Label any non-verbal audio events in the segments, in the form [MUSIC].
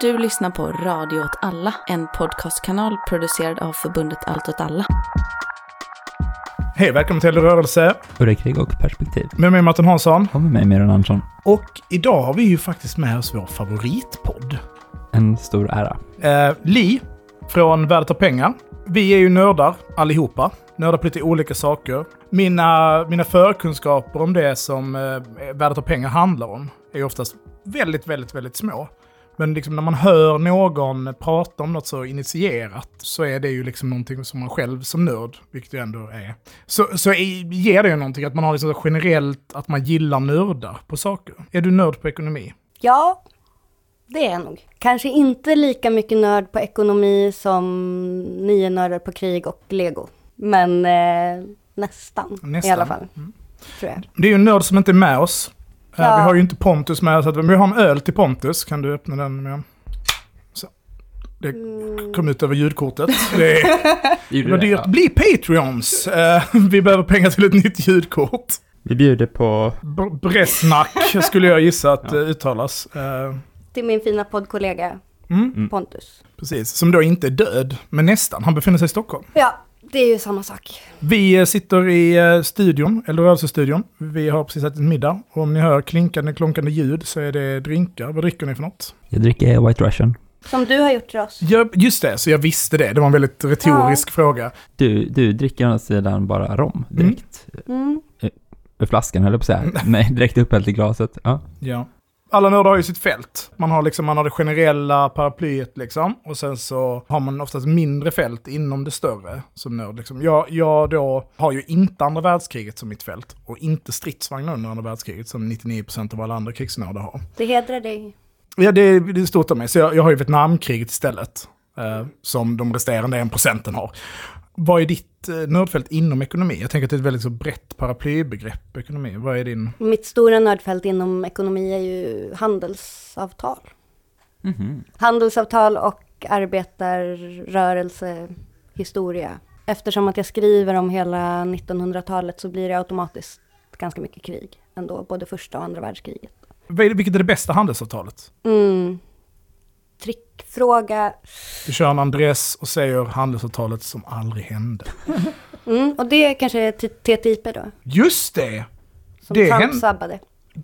Du lyssnar på Radio åt alla, en podcastkanal producerad av förbundet Allt åt alla. Hej, välkommen till Rörelse Udda krig och perspektiv. med mig Martin Hansson. Och med mig Myran Andersson. Och idag har vi ju faktiskt med oss vår favoritpodd. En stor ära. Eh, Li från Värdet av pengar. Vi är ju nördar allihopa. Nördar på lite olika saker. Mina, mina förkunskaper om det som eh, Värdet av pengar handlar om är oftast väldigt, väldigt, väldigt små. Men liksom när man hör någon prata om något så initierat så är det ju liksom någonting som man själv som nörd, vilket det ändå är, så, så är, ger det ju någonting att man har liksom generellt att man gillar nördar på saker. Är du nörd på ekonomi? Ja, det är jag nog. Kanske inte lika mycket nörd på ekonomi som ni är nördar på krig och lego. Men eh, nästan, Nästan. i alla fall. Jag. Det är ju en nörd som inte är med oss. Eh, Ja. Vi har ju inte Pontus med oss, så att vi har en öl till Pontus. Kan du öppna den med? Så. Det kom ut över ljudkortet. Det, är, [LAUGHS] det var dyrt. Bli Patreons! Eh, Vi behöver pengar till ett nytt ljudkort. Vi bjuder på... B- Bresnak skulle jag gissa att det uttalas. Eh, Till min fina poddkollega Mm, Pontus. precis. Som då inte är död, men nästan. Han befinner sig i Stockholm. Ja, det är ju samma sak. Vi eh, sitter i eh, studion, eller rörelsestudion. Vi har precis ätit middag. Och om ni hör klinkande, klonkande ljud så är det drinkar. Vad dricker ni för något? Jag dricker White Russian. Som du har gjort till oss. Ja, just det, så jag visste det. Det var en väldigt retorisk fråga. Du, du dricker å andra sidan bara rom direkt. Mm. Ur flaskan höll jag på att säga. [LAUGHS] Nej, direkt upphällt i glaset. Ja. Ja. Alla nördar har ju sitt fält. Man har, liksom, man har det generella paraplyet liksom. Och sen så har man oftast mindre fält inom det större som nörd. Liksom. Jag, jag då har ju inte andra världskriget som mitt fält. Och inte stridsvagnar under andra världskriget som 99% av alla andra krigsnördar har. Det hedrar dig. Ja, det det är stort av mig. Så jag, jag har ju Vietnamkriget istället. Eh, som de resterande 1% har. Vad är ditt eh, nördfält inom ekonomi? Jag tänker att det är ett väldigt så brett paraplybegrepp, ekonomi. Vad är din? Mitt stora nördfält inom ekonomi är ju handelsavtal. Mhm. Handelsavtal och arbetarrörelsehistoria. Eftersom att jag skriver om hela 1900-talet så blir det automatiskt ganska mycket krig ändå, både första och andra världskriget. Vilket är det bästa handelsavtalet? Mm. Trickfråga. Du kör en Andres och säger handelsavtalet som aldrig hände. Mm. Och det kanske är TTIP då, Just det! som Det Trump hände- sabbade.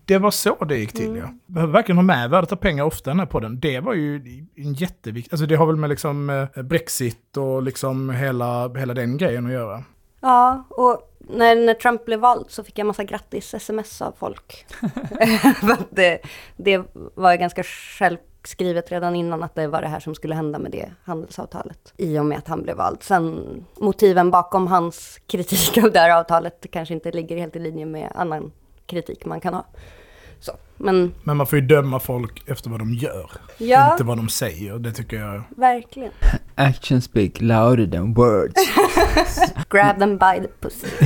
Det var så det gick till ja. Behöver verkligen ha med värdet av pengar ofta i den här podden. Det var ju en jätteviktig, alltså det har väl med liksom eh, Brexit och liksom hela, hela den grejen att göra. Ja, och när, när Trump blev vald så fick jag massa grattis-sms av folk. [LAUGHS] [LAUGHS] Det, det var ju ganska skrivet redan innan att det var det här som skulle hända med det handelsavtalet. I och med att han blev vald. Sen motiven bakom hans kritik av det här avtalet kanske inte ligger helt i linje med annan kritik man kan ha. Så, men Men man får ju döma folk efter vad de gör, ja, inte vad de säger. Det tycker jag. verkligen. Actions speak louder than words. [LAUGHS] Grab them by the pussy. [LAUGHS]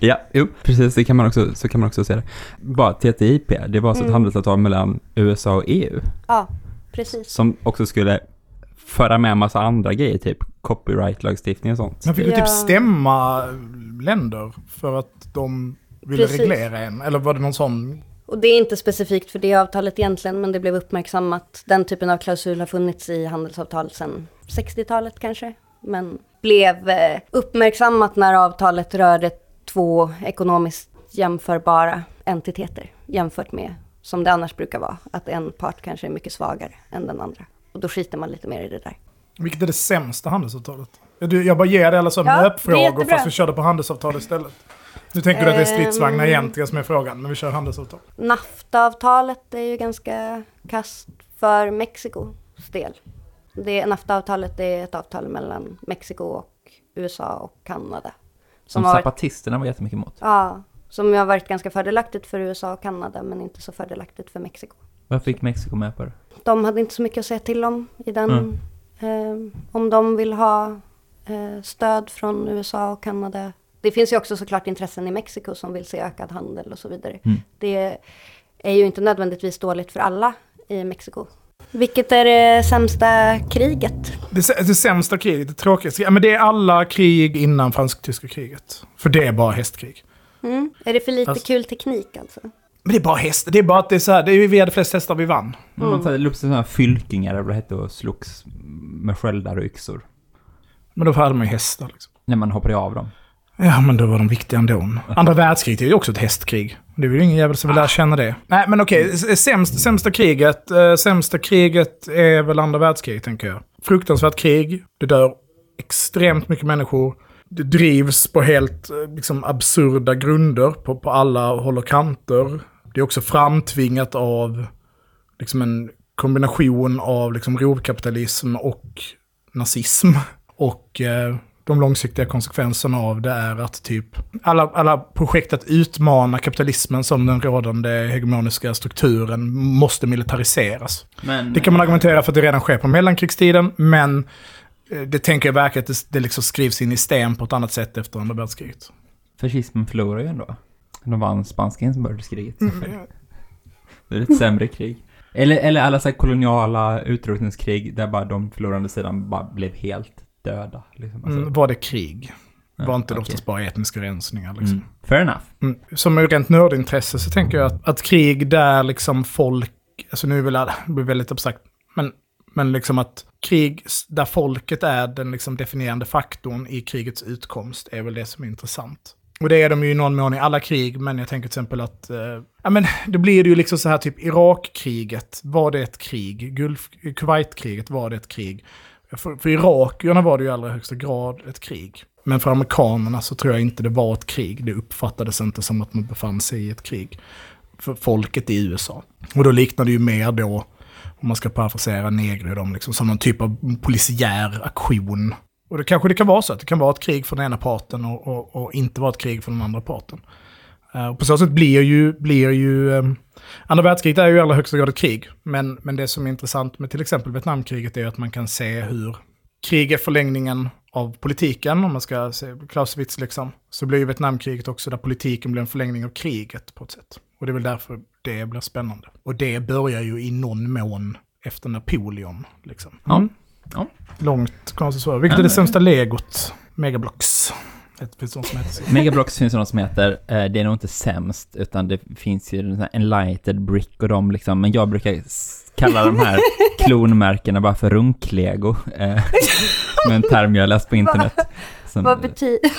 ja, jo, precis. Det kan man också, så kan man också se det. Bara TTIP, det var alltså ett Mm. handelsavtal mellan USA och EU. Ja, precis. Som också skulle föra med en massa andra grejer, typ copyright-lagstiftning och sånt. Man fick ju Ja. typ stämma länder för att de ville Precis. reglera en. Eller var det någon sån? Och det är inte specifikt för det avtalet egentligen, men det blev uppmärksammat. Den typen av klausul har funnits i handelsavtal sedan 60-talet kanske. Men blev eh, uppmärksammat när avtalet rörde två ekonomiskt jämförbara entiteter jämfört med som det annars brukar vara, att en part kanske är mycket svagare än den andra. Och då skiter man lite mer i det där. Vilket är det sämsta handelsavtalet? Jag bara ger dig alla sådana Ja, jättebra. fast vi körde på handelsavtal istället. Nu tänker du att det är stridsvagnar Ehm. egentligen som är frågan, men vi kör handelsavtal. NAFTA-avtalet är ju ganska kast för Mexikos del. Det, NAFTA-avtalet är ett avtal mellan Mexiko och USA och Kanada. Som varit, zapatisterna var jättemycket emot. ja, som har varit ganska fördelaktigt för USA och Kanada men inte så fördelaktigt för Mexiko. Vad fick Mexiko med på det? De hade inte så mycket att säga till om i den. Mm. Eh, om de vill ha eh, stöd från USA och Kanada. Det finns ju också såklart intressen i Mexiko som vill se ökad handel och så vidare. Mm. Det är ju inte nödvändigtvis dåligt för alla i Mexiko. Vilket är det sämsta kriget? Det, det sämsta kriget, det tråkigaste kriget, men det är alla krig innan fransk-tyska kriget. För det är bara hästkrig. Mm. Är det för lite Alltså- kul teknik alltså? Men det är bara hästar. Det är bara att det är så här, det är, vi hade flest hästar, vi vann. Mm. Man sådana här fylkingar, eller vad det hette, och slogs med sköldar och yxor. Men då hade man ju hästar liksom. När man hoppade av dem. Ja, men då var de viktiga ändå. Andra världskriget är ju också ett hästkrig. Det är väl ingen jävel som vill lära känna det. Nej, men okej. Sämst, sämsta kriget. Eh, sämsta kriget är väl andra världskriget, tänker jag. Fruktansvärt krig. Det dör extremt mycket människor. Det drivs på helt eh, liksom, absurda grunder på, på alla håll och kanter. Det är också framtvingat av liksom, en kombination av liksom, rovkapitalism och nazism. Och eh, de långsiktiga konsekvenserna av det är att typ alla, alla projekt att utmana kapitalismen som den rådande hegemoniska strukturen måste militariseras. Men... Det kan man argumentera för att det redan sker på mellankrigstiden, men eh, det tänker jag verkar att det, det liksom skrivs in i sten på ett annat sätt efter andra världskriget. Fascismen förlorar ju ändå. De vann spanska inbördeskriget. Det är ett sämre krig. Eller, eller alla så här koloniala utrotningskrig där bara de förlorande sidan bara blev helt döda. Liksom. Alltså, Mm, var det krig? ja, Var inte det oftast bara etniska rensningar liksom? Mm. Fair enough. Mm. Som rent nördintresse så tänker jag att, att krig där liksom folk, alltså nu väl alla- det blir väldigt abstrakt, men, men liksom att krig där folket är den liksom definierande faktorn i krigets utkomst är väl det som är intressant. Och det är de ju i någon mån i alla krig, men jag tänker till exempel att, eh, ja men då blir det ju liksom så här typ Irakkriget, var det ett krig? Gulf, Kuwaitkriget, var det ett krig? För, för irakierna var det ju i allra högsta grad ett krig. Men för amerikanerna så tror jag inte det var ett krig. Det uppfattades inte som att man befann sig i ett krig. För folket i USA. Och då liknar det ju mer då, om man ska parafrasera negro och dem, liksom, som någon typ av polisiär aktion. Och det kanske det kan vara så att det kan vara ett krig för den ena parten och, och, och inte vara ett krig för den andra parten. Eh, och på så sätt blir ju, blir ju um, andra världskriget är ju i allra högsta grad ett krig. Men, men det som är intressant med till exempel Vietnamkriget är att man kan se hur krig är förlängningen av politiken, om man ska se Clausewitz liksom. Så blir ju Vietnamkriget också där politiken blir en förlängning av kriget på ett sätt. Och det är väl därför det blir spännande. Och det börjar ju i någon mån efter Napoleon. Liksom. Ja. Mm. Ja. Långt konstigt svar. Vilket Ja, är det sämsta legot? Megablocks. Det finns sånt som heter så. Megablocks finns det något som heter, eh, det är nog inte sämst, utan det finns ju här Enlighted Brick och de liksom, men jag brukar kalla de här [LAUGHS] klonmärkena bara för runklego. Eh, med en term jag läst på internet. Som, Vad [LAUGHS] betyder...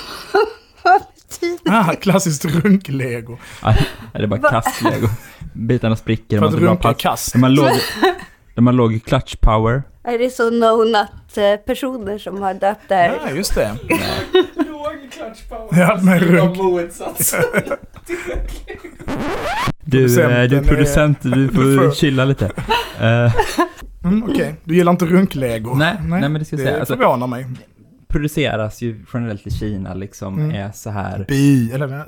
Ah, klassiskt runklego. Ja, det är bara kastlego. Bitarna spricker, de För att runka kast. Har låg, [LAUGHS] de har låg clutch power. Är det så known att eh, personer som har döpt det här... Ja, just det. Ja, men runk. [LAUGHS] Du, eh, du är Producenten är- producent, du får chilla lite. Eh, Mm, Okej, du gillar inte runklego? Nej, nej, men det ska jag det säga, alltså- förvånar mig. produceras ju generellt i Kina liksom, Mm. är så här Bi, eller?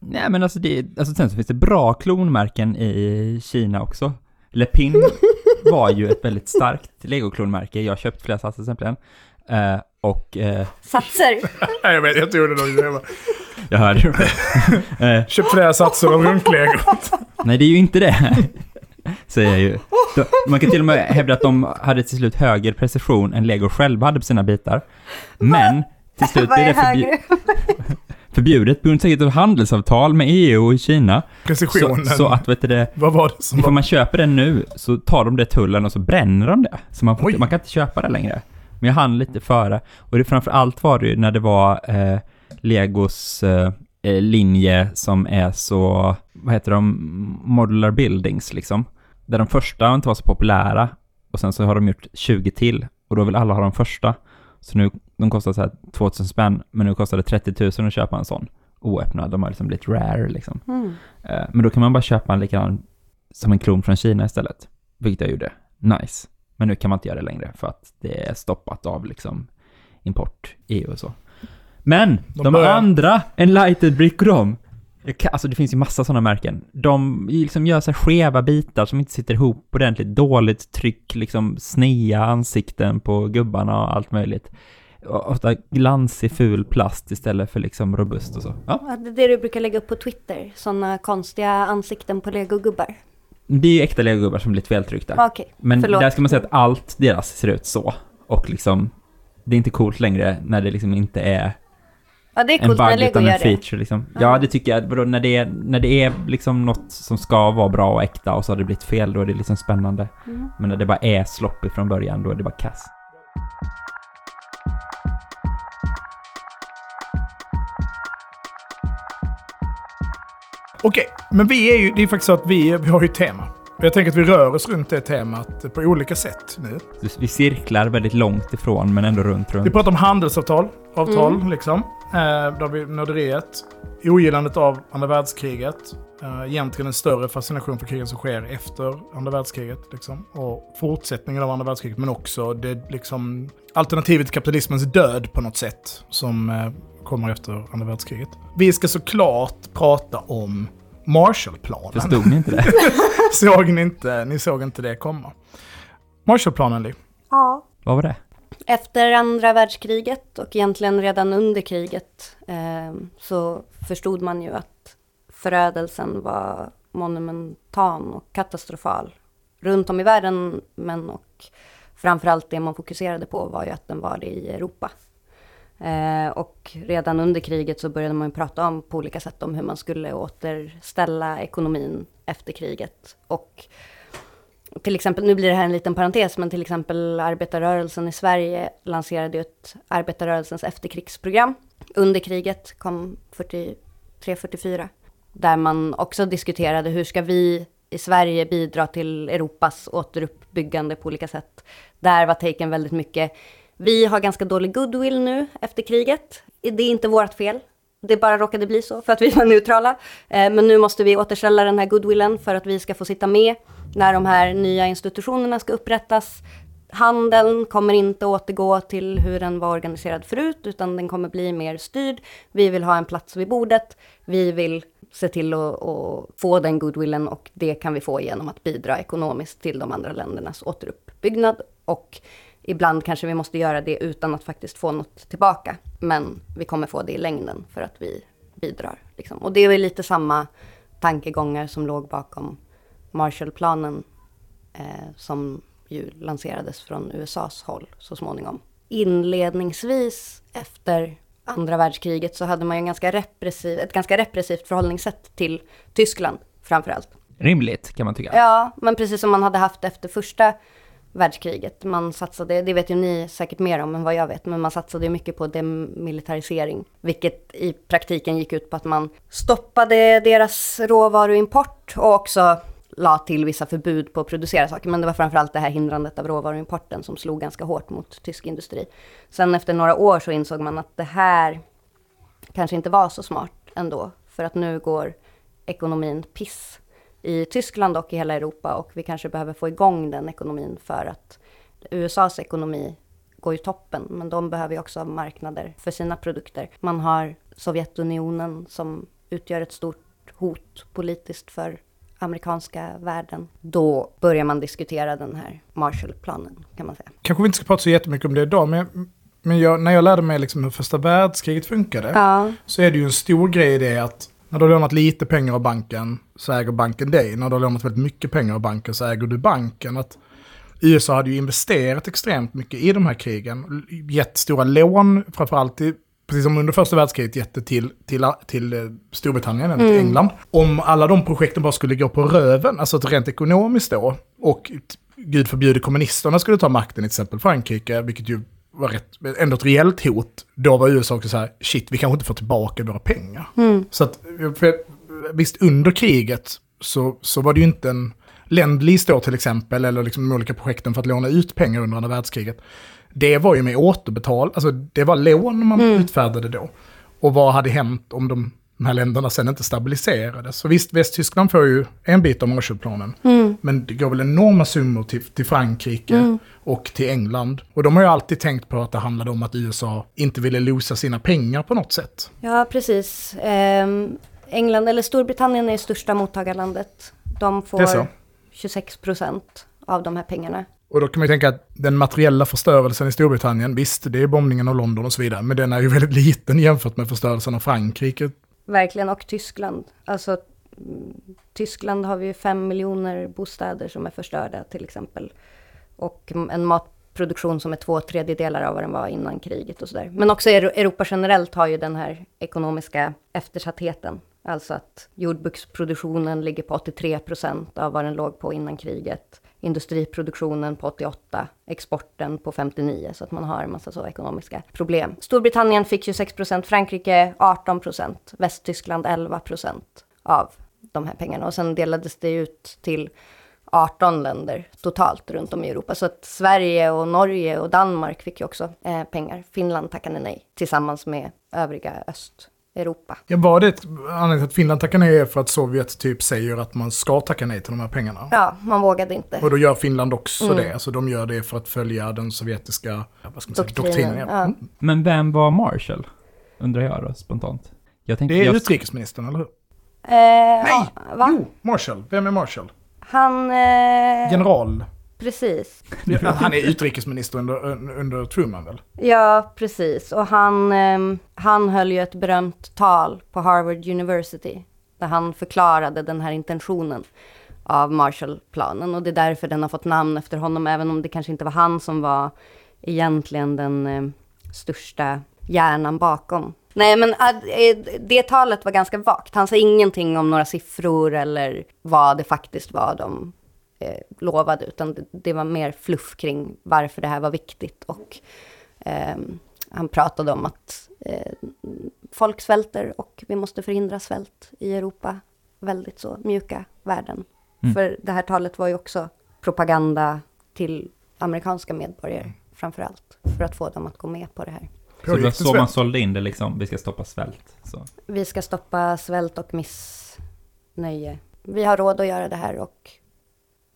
Nej men alltså det, alltså sen så finns det bra klonmärken i Kina också. Lepin [LAUGHS] var ju ett väldigt starkt legoklonmärke, jag har köpt flera satser till exempel. Och eh, Satser. [LAUGHS] Nej, jag vet, jag trodde nog det. var- jag hörde det. [LAUGHS] eh, Köp flera satser av runklego. Nej det är ju inte det. [LAUGHS] Säger jag ju. Man kan till och med hävda att de hade till slut högre precision än Lego själva hade på sina bitar. Men till slut blir är det förbi- högre? förbjudet på grund av handelsavtal med EU och Kina. Så, Precisionen. så att vet du det, Vad var det som Ifall var... man köper den nu så tar de det tullen och så bränner de det. Så man, får, man kan inte köpa det längre. Men jag hann lite före. Och det framför allt var det ju när det var eh, Legos eh, eh, linje som är så, vad heter de, modular buildings liksom. Där de första inte var så populära och sen så har de gjort 20 till och då vill alla ha de första. Så nu, de kostar så här 2000 spänn, men nu kostar det 30 000 att köpa en sån oöppnad. De har liksom blivit rare liksom. Mm. Eh, Men då kan man bara köpa en likadan som en klon från Kina istället. Vilket jag gjorde. Nice. Men nu kan man inte göra det längre för att det är stoppat av liksom import, EU och så. Men De de, börjar- andra, Enlighted Brick och de, alltså det finns ju massa sådana märken. De liksom gör sig skeva bitar som inte sitter ihop ordentligt, dåligt tryck, liksom snea ansikten på gubbarna och allt möjligt. Ofta glansig ful plast istället för liksom robust och så. Ja, Ja, Det är det du brukar lägga upp på Twitter. Sådana konstiga ansikten på legogubbar. Det är ju äkta legogubbar som blivit feltryckta. Okej, Men förlåt. där ska man säga att allt deras ser ut så. Och liksom, det är inte coolt längre när det liksom inte är Ja, det är en coolt när bug Lego utan en gör det. feature liksom. Ja. Ja, det tycker jag. Vadå, när, det är, när det är liksom något som ska vara bra och äkta och så har det blivit fel, då är det liksom spännande. Mm. Men när det bara är sloppy från början, då är det bara kass. Okej, men vi är ju, det är faktiskt så att vi, vi har ju ett tema. Jag tänker att vi rör oss runt det temat på olika sätt nu. Vi cirklar väldigt långt ifrån, men ändå runt, Vi runt. pratar om handelsavtal, avtal Mm. liksom. Eh, har vi nörderiet, ogillandet av andra världskriget, eh, egentligen en större fascination för krigen som sker efter andra världskriget. Liksom. Och fortsättningen av andra världskriget, men också det, liksom, alternativet till kapitalismens död på något sätt som eh, kommer efter andra världskriget. Vi ska såklart prata om Marshallplanen. Förstod ni inte det? [LAUGHS] såg ni inte, ni såg inte det komma. Marshallplanen, Li. Ja. Vad var det? Efter andra världskriget och egentligen redan under kriget eh, så förstod man ju att förödelsen var monumental och katastrofal runt om i världen. Men och framförallt det man fokuserade på var ju att den var det i Europa. Eh, och redan under kriget så började man ju prata om på olika sätt om hur man skulle återställa ekonomin efter kriget. Och till exempel, nu blir det här en liten parentes, men till exempel arbetarrörelsen i Sverige lanserade ju ett arbetarrörelsens efterkrigsprogram. Under kriget kom 43-44. Där man också diskuterade hur ska vi i Sverige bidra till Europas återuppbyggande på olika sätt. Där var taken väldigt mycket, vi har ganska dålig goodwill nu efter kriget. Det är inte vårt fel. Det bara råkade bli så för att vi var neutrala. Eh, men nu måste vi återställa den här goodwillen för att vi ska få sitta med när de här nya institutionerna ska upprättas. Handeln kommer inte återgå till hur den var organiserad förut, utan den kommer bli mer styrd. Vi vill ha en plats vid bordet. Vi vill se till att, att få den goodwillen och det kan vi få genom att bidra ekonomiskt till de andra ländernas återuppbyggnad. Och ibland kanske vi måste göra det utan att faktiskt få något tillbaka. Men vi kommer få det i längden för att vi bidrar. Liksom. Och det är lite samma tankegångar som låg bakom Marshallplanen eh, som ju lanserades från USAs håll så småningom. Inledningsvis efter andra världskriget så hade man ju en ganska repressiv, ett ganska repressivt förhållningssätt till Tyskland framför allt. Rimligt, kan man tycka. Ja, men precis som man hade haft efter första världskriget. Man satsade, det vet ju ni säkert mer om än vad jag vet, men man satsade ju mycket på demilitarisering. Vilket i praktiken gick ut på att man stoppade deras råvaruimport och också la till vissa förbud på att producera saker. Men det var framförallt det här hindrandet av råvaruimporten som slog ganska hårt mot tysk industri. Sen efter några år så insåg man att det här kanske inte var så smart ändå. För att nu går ekonomin piss i Tyskland och i hela Europa och vi kanske behöver få igång den ekonomin för att USAs ekonomi går ju toppen, men de behöver ju också ha marknader för sina produkter. Man har Sovjetunionen som utgör ett stort hot politiskt för amerikanska världen. Då börjar man diskutera den här Marshallplanen kan man säga. Kanske vi inte ska prata så jättemycket om det idag, men, men jag, när jag lärde mig liksom hur första världskriget funkade, Ja, så är det ju en stor grej i det att när du har lånat lite pengar av banken så äger banken dig. När du har lånat väldigt mycket pengar av banken så äger du banken. Att USA hade ju investerat extremt mycket i de här krigen. Gett stora lån, framförallt till, precis som under första världskriget, gett det till, till, till eh, Storbritannien eller till England. Om alla de projekten bara skulle gå på röven, alltså rent ekonomiskt då, och gud förbjude kommunisterna skulle ta makten i till exempel Frankrike, vilket ju var rätt, ändå ett reellt hot. Då var USA också så här, shit, vi kanske inte får tillbaka våra pengar. Så att, för, visst, under kriget så, så var det ju inte en Lendlease då till exempel, eller liksom de olika projekten för att låna ut pengar under andra världskriget. Det var ju med återbetal, alltså det var lån man utfärdade då. Och vad hade hänt om de, de här länderna sen inte stabiliserades? Så visst, Västtyskland får ju en bit av Marshallplanen. Men det går väl enorma summor till, till Frankrike och till England. Och de har ju alltid tänkt på att det handlade om att USA inte ville losa sina pengar på något sätt. ja precis. Ehm, England, eller Storbritannien är största mottagarlandet. De får 26 procent av de här pengarna. Och då kan man ju tänka att den materiella förstörelsen i Storbritannien, visst, det är bombningen av London och så vidare, men den är ju väldigt liten jämfört med förstörelsen av Frankrike. Verkligen, och Tyskland. Alltså, Tyskland har vi ju fem miljoner bostäder som är förstörda till exempel. Och en matproduktion som är två tredjedelar av vad den var innan kriget och sådär. Men också Europa generellt har ju den här ekonomiska eftersattheten. Alltså att jordbruksproduktionen ligger på 83 procent av vad den låg på innan kriget. Industriproduktionen på 88, exporten på 59, så att man har en massa så ekonomiska problem. Storbritannien fick 26 procent, Frankrike 18 procent, Västtyskland 11 procent av de här pengarna. Och sen delades det ut till 18 länder totalt runt om i Europa. Så att Sverige och Norge och Danmark fick ju också eh, pengar. Finland tackade nej tillsammans med övriga öst. Östeuropa. Ja, var det anledningen till att Finland tackade nej för att Sovjet typ säger att man ska tacka nej till de här pengarna? Ja, man vågade inte. Och då gör Finland också Mm. det. Alltså de gör det för att följa den sovjetiska vad ska man säga, Doktrinen, doktrinen. ja. ja. Mm. Men vem var Marshall? Undrar jag då, spontant. Jag tänkte, Det är jag, utrikesministern, eller hur? Eh, Nej! va? Jo, Marshall. Vem är Marshall? Han... Eh, General. Precis. Han är utrikesminister under, under Truman väl? Ja, precis. Och han, ehm, han höll ju ett berömt tal på Harvard University. Där han förklarade den här intentionen av Marshallplanen. Och det är därför den har fått namn efter honom. Även om det kanske inte var han som var egentligen den eh, största hjärnan bakom. Nej, men eh, det talet var ganska vagt. Han sa ingenting om några siffror eller vad det faktiskt var de eh, lovade. Utan det, det var mer fluff kring varför det här var viktigt. Och ehm, han pratade om att eh, folk svälter och vi måste förhindra svält i Europa. Väldigt så mjuka värden. Mm. För det här talet var ju också propaganda till amerikanska medborgare framför allt. För att få dem att gå med på det här. så det var så man sålde in det liksom, vi ska stoppa svält. Så. Vi ska stoppa svält och missnöje. Vi har råd att göra det här och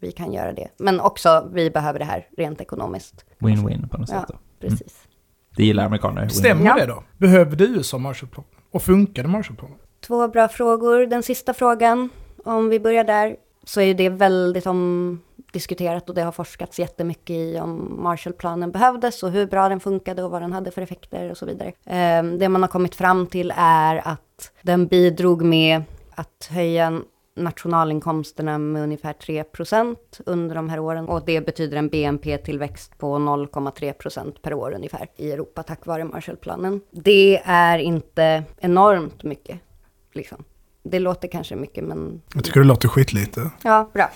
vi kan göra det. Men också, vi behöver det här rent ekonomiskt. Win-win på något Ja. sätt då. Precis. Det gillar amerikaner. Stämmer Ja. det då? Behövde USA Marshallplanen? Och funkade Marshallplanen? Två bra frågor. Den sista frågan, om vi börjar där, så är det väldigt omdiskuterat och det har forskats jättemycket i om Marshallplanen behövdes och hur bra den funkade och vad den hade för effekter och så vidare. Ehm, Det man har kommit fram till är att den bidrog med att höja nationalinkomsterna med ungefär 3% under de här åren. Och det betyder en BNP-tillväxt på 0,3% per år ungefär i Europa tack vare Marshallplanen. Det är inte enormt mycket, liksom. Det låter kanske mycket, men Jag tycker det låter skitlite. ja, bra.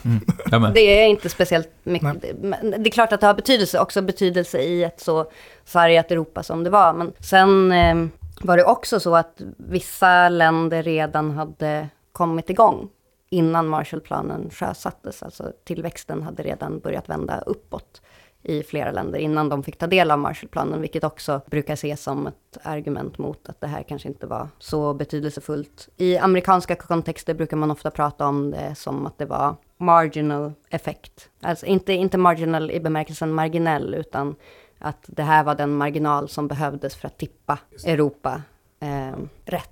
Men. Det är inte speciellt mycket. Det, men det är klart att det har betydelse, också betydelse i ett så sargat Europa som det var. Men sen eh, var det också så att vissa länder redan hade kommit igång innan Marshallplanen sjösattes. Alltså tillväxten hade redan börjat vända uppåt i flera länder innan de fick ta del av Marshallplanen, vilket också brukar ses som ett argument mot att det här kanske inte var så betydelsefullt. I amerikanska kontexter brukar man ofta prata om det som att det var marginal effekt. Alltså inte, inte marginal i bemärkelsen marginell, utan att det här var den marginal som behövdes för att tippa Europa eh, rätt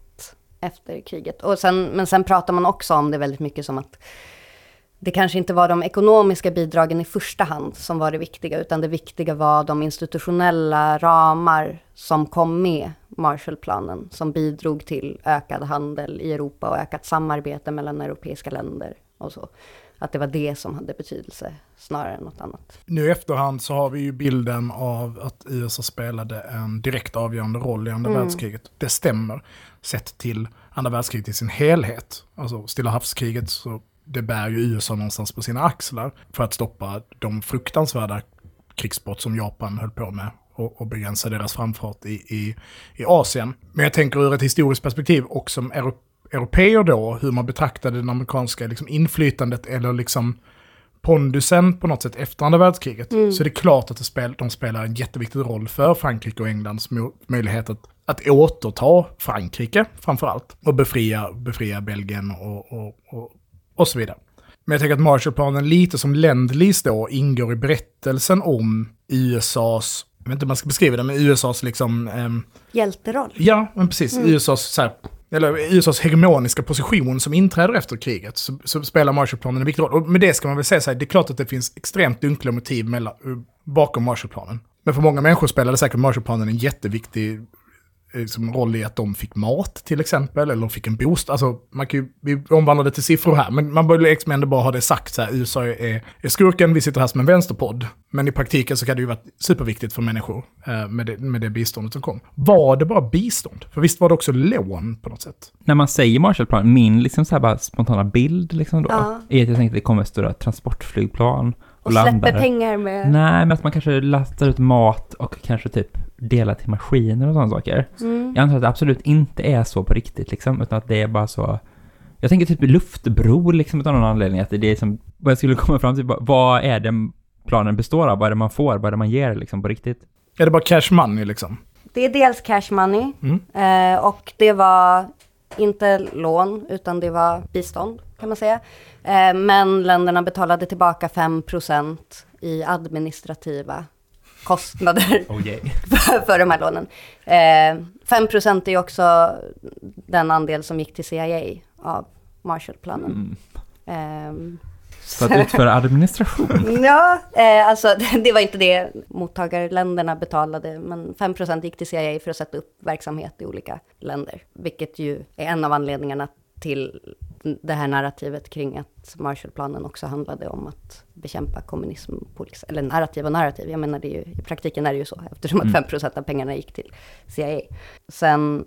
efter kriget. Och sen, men sen pratar man också om det väldigt mycket som att det kanske inte var de ekonomiska bidragen i första hand som var det viktiga, utan det viktiga var de institutionella ramar som kom med Marshallplanen, som bidrog till ökad handel i Europa och ökat samarbete mellan europeiska länder och så. Att det var det som hade betydelse snarare än något annat. Nu i efterhand så har vi ju bilden av att USA spelade en direkt avgörande roll i andra Mm. världskriget. Det stämmer, sett till andra världskriget i sin helhet. Alltså Stilla havskriget, så det bär ju USA någonstans på sina axlar för att stoppa de fruktansvärda krigsbrott som Japan höll på med och, och begränsa deras framfart i, i, i Asien. Men jag tänker ur ett historiskt perspektiv och som euro, europeer då, hur man betraktade det amerikanska liksom, inflytandet eller liksom pondusen på något sätt efter andra världskriget. Så är det klart att det spel, de spelar en jätteviktig roll för Frankrike och Englands möjlighet att, att återta Frankrike framför allt. Och befria, befria Belgien och, och, och, och så vidare. Men jag tänker att Marshallplanen lite som Lend-Lease då ingår i berättelsen om USAs, jag vet inte hur man ska beskriva det, men USAs liksom... ehm, Hjälteroll. Ja, men precis. USAs, så här, eller USAs hegemoniska position som inträder efter kriget så, så spelar Marshallplanen en viktig roll. Och med det ska man väl säga så här, det är klart att det finns extremt dunkla motiv mellan, bakom Marshallplanen. Men för många människor spelade säkert Marshallplanen en jätteviktig liksom, roll i att de fick mat till exempel, eller fick en bostad. Alltså, man kan ju, vi omvandlar det till siffror här, men man bör liksom ändå bara ha det sagt så här, USA är, är skurken, vi sitter här som en vänsterpodd. Men i praktiken så kan det ju vara superviktigt för människor eh, med, det, med det biståndet som kom. Var det bara bistånd? För visst var det också lån på något sätt? När man säger Marshallplan, min liksom så här bara spontana bild liksom då, Ja. är att jag tänkte att det kommer stora transportflygplan och, Och släpper pengar med... Nej, men att man kanske lastar ut mat och kanske typ delar till maskiner och sådana saker. Mm. Jag antar att det absolut inte är så på riktigt liksom, utan att det är bara så... Jag tänker typ luftbro liksom av någon anledning, att det är som, vad jag skulle komma fram till, vad är det planen består av? Vad är det man får? Vad är det man ger liksom på riktigt? Är det bara cash money liksom? Det är dels cash money Mm. eh, och det var inte lån utan det var bistånd kan man säga. Eh, men länderna betalade tillbaka 5% i administrativa kostnader Oh yeah. [LAUGHS] för, för de här lånen. Eh, 5% är också den andel som gick till CIA av Marshallplanen. Mm. Ehm, Så att utföra administration. [LAUGHS] Ja, eh, alltså [LAUGHS] det var inte det mottagarländerna betalade, men 5% gick till CIA för att sätta upp verksamhet i olika länder, vilket ju är en av anledningarna till det här narrativet kring att Marshallplanen också handlade om att bekämpa kommunism, på, eller narrativ och narrativ, jag menar det är ju, i praktiken är det ju så, eftersom att Mm. 5% av pengarna gick till CIA. Sen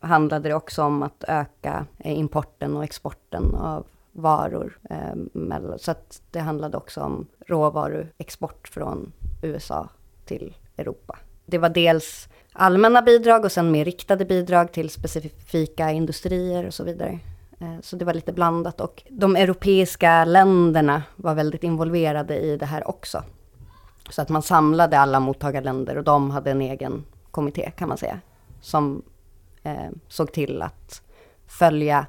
handlade det också om att öka eh, importen och exporten av varor. Eh, så att det handlade också om råvaruexport från USA till Europa. Det var dels allmänna bidrag och sen mer riktade bidrag till specifika industrier och så vidare. Eh, så det var lite blandat och de europeiska länderna var väldigt involverade i det här också. Så att man samlade alla mottagarländer och de hade en egen kommitté kan man säga. Som eh, såg till att följa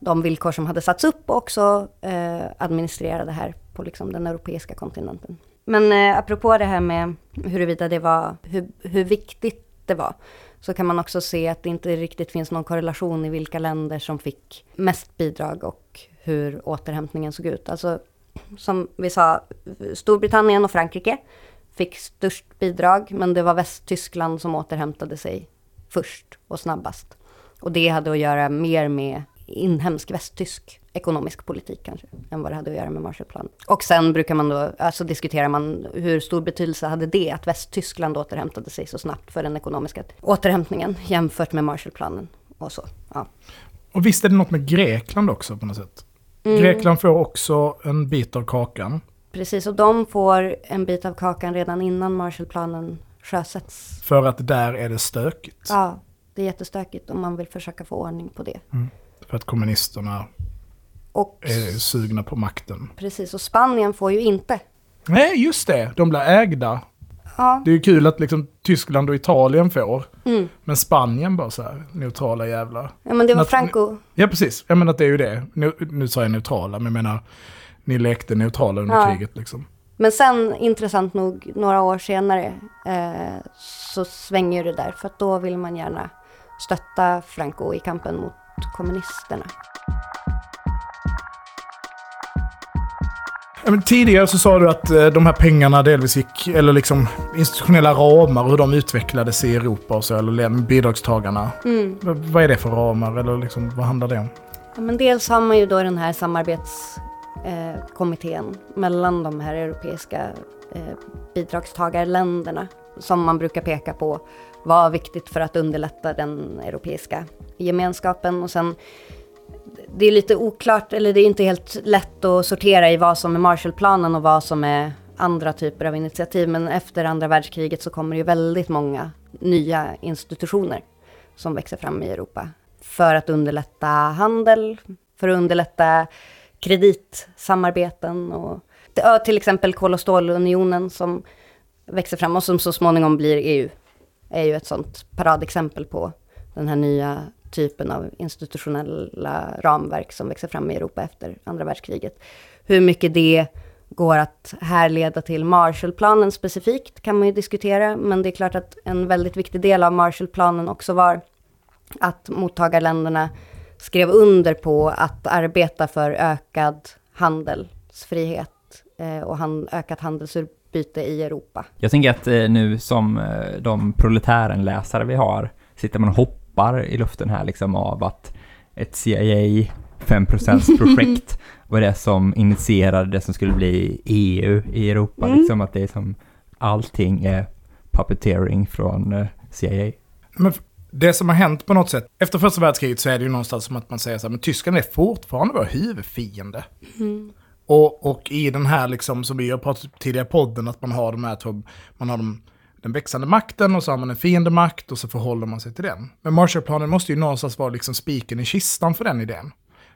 de villkor som hade satts upp och också eh, administrera det här på liksom den europeiska kontinenten. Men eh, apropå det här med huruvida det var, hur, hur viktigt det var, så kan man också se att det inte riktigt finns någon korrelation i vilka länder som fick mest bidrag och hur återhämtningen såg ut. Alltså, som vi sa, Storbritannien och Frankrike fick störst bidrag, men det var Västtyskland som återhämtade sig först och snabbast. Och det hade att göra mer med inhemsk västtysk ekonomisk politik kanske, än vad det hade att göra med Marshallplanen. Och sen brukar man då, alltså diskuterar man hur stor betydelse hade det att Västtyskland återhämtade sig så snabbt för den ekonomiska återhämtningen jämfört med Marshallplanen och så. Ja. Och visst är det något med Grekland också på något sätt? Mm. Grekland får också en bit av kakan. Precis, och de får en bit av kakan redan innan Marshallplanen sjösätts. För att där är det stökigt. Ja, det är jättestökigt om man vill försöka få ordning på det. För att kommunisterna Och är sugna på makten. precis, och Spanien får ju inte. Nej, just det. De blir ägda. Ja, Det är ju kul att liksom Tyskland och Italien får. mm. Men Spanien bara så här, neutrala jävlar. ja men det var Franco. Ja, precis. Jag menar att det är ju det. Nu, nu sa jag neutrala, men jag menar, ni lekte neutrala under Ja. kriget liksom. Men sen, intressant nog, några år senare eh, så svänger det där. För att då vill man gärna stötta Franco i kampen mot kommunisterna. Men tidigare så sa du att eh, de här pengarna delvis gick, eller liksom institutionella ramar, hur de utvecklades i Europa och så, eller le- bidragstagarna. Mm. Vad är det för ramar, eller liksom, vad handlar det om? Ja, men dels har man ju då den här samarbetskommittén eh, mellan de här europeiska eh, bidragstagarländerna som man brukar peka på var viktigt för att underlätta den europeiska gemenskapen. Och sen, det är lite oklart, eller det är inte helt lätt att sortera i vad som är Marshallplanen och vad som är andra typer av initiativ. Men efter andra världskriget så kommer det ju väldigt många nya institutioner som växer fram i Europa. För att underlätta handel, för att underlätta kreditsamarbeten och ja, till exempel kol och stålunionen som växer fram och som så småningom blir EU. är ju ett sånt paradexempel på den här nya typen av institutionella ramverk som växer fram i Europa efter andra världskriget. Hur mycket det går att härleda till Marshallplanen specifikt kan man ju diskutera, men det är klart att en väldigt viktig del av Marshallplanen också var att mottagarländerna skrev under på att arbeta för ökad handelsfrihet eh, och han, ökat handelsutbyte i Europa. Jag tänker att eh, nu som eh, de proletären-läsare vi har, sitter man och hoppar i luften här liksom av att ett CIA 5% projekt [LAUGHS] var det som initierade det som skulle bli EU i Europa. Mm. Liksom att det är som allting är puppeteering från eh, CIA. Men det som har hänt på något sätt, efter första världskriget så är det ju någonstans som att man säger så här, men Tyskland är fortfarande vår huvudfiende. Och, och i den här, liksom, som vi har pratat tidigare i podden, att man har de här två, man har de, den växande makten och så har man en fiendemakt och så förhåller man sig till den. Men Marshallplanen måste ju någonstans vara liksom spiken i kistan för den idén.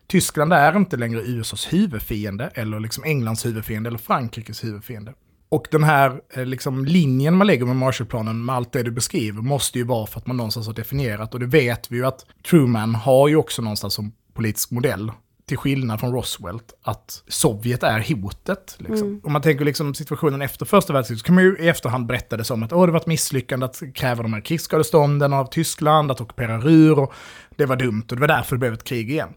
Tyskland är inte längre USAs huvudfiende, eller liksom Englands huvudfiende, eller Frankrikes huvudfiende. Och den här eh, liksom, linjen man lägger med Marshallplanen, med allt det du beskriver, måste ju vara för att man någonstans har definierat. Och det vet vi ju att Truman har ju också någonstans som politisk modell, till skillnad från Roosevelt, att Sovjet är hotet. Liksom. Om man tänker liksom situationen efter första världskriget, så kan man ju i efterhand berätta det som att Åh, det var ett misslyckande att kräva de här krigsskadestånden av Tyskland, att ockupera Ruhr, och det var dumt och det var därför det blev ett krig igen.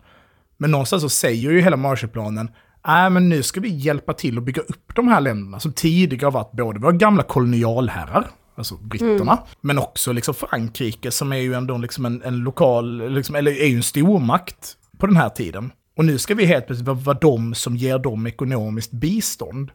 Men någonstans så säger ju hela Marshallplanen, nej men nu ska vi hjälpa till att bygga upp de här länderna som tidigare varit både våra gamla kolonialherrar, alltså britterna, men också liksom Frankrike som är ju ändå liksom en, en lokal, liksom, eller är ju en stormakt på den här tiden. Och nu ska vi helt plötsligt vara, de som ger dem ekonomiskt bistånd.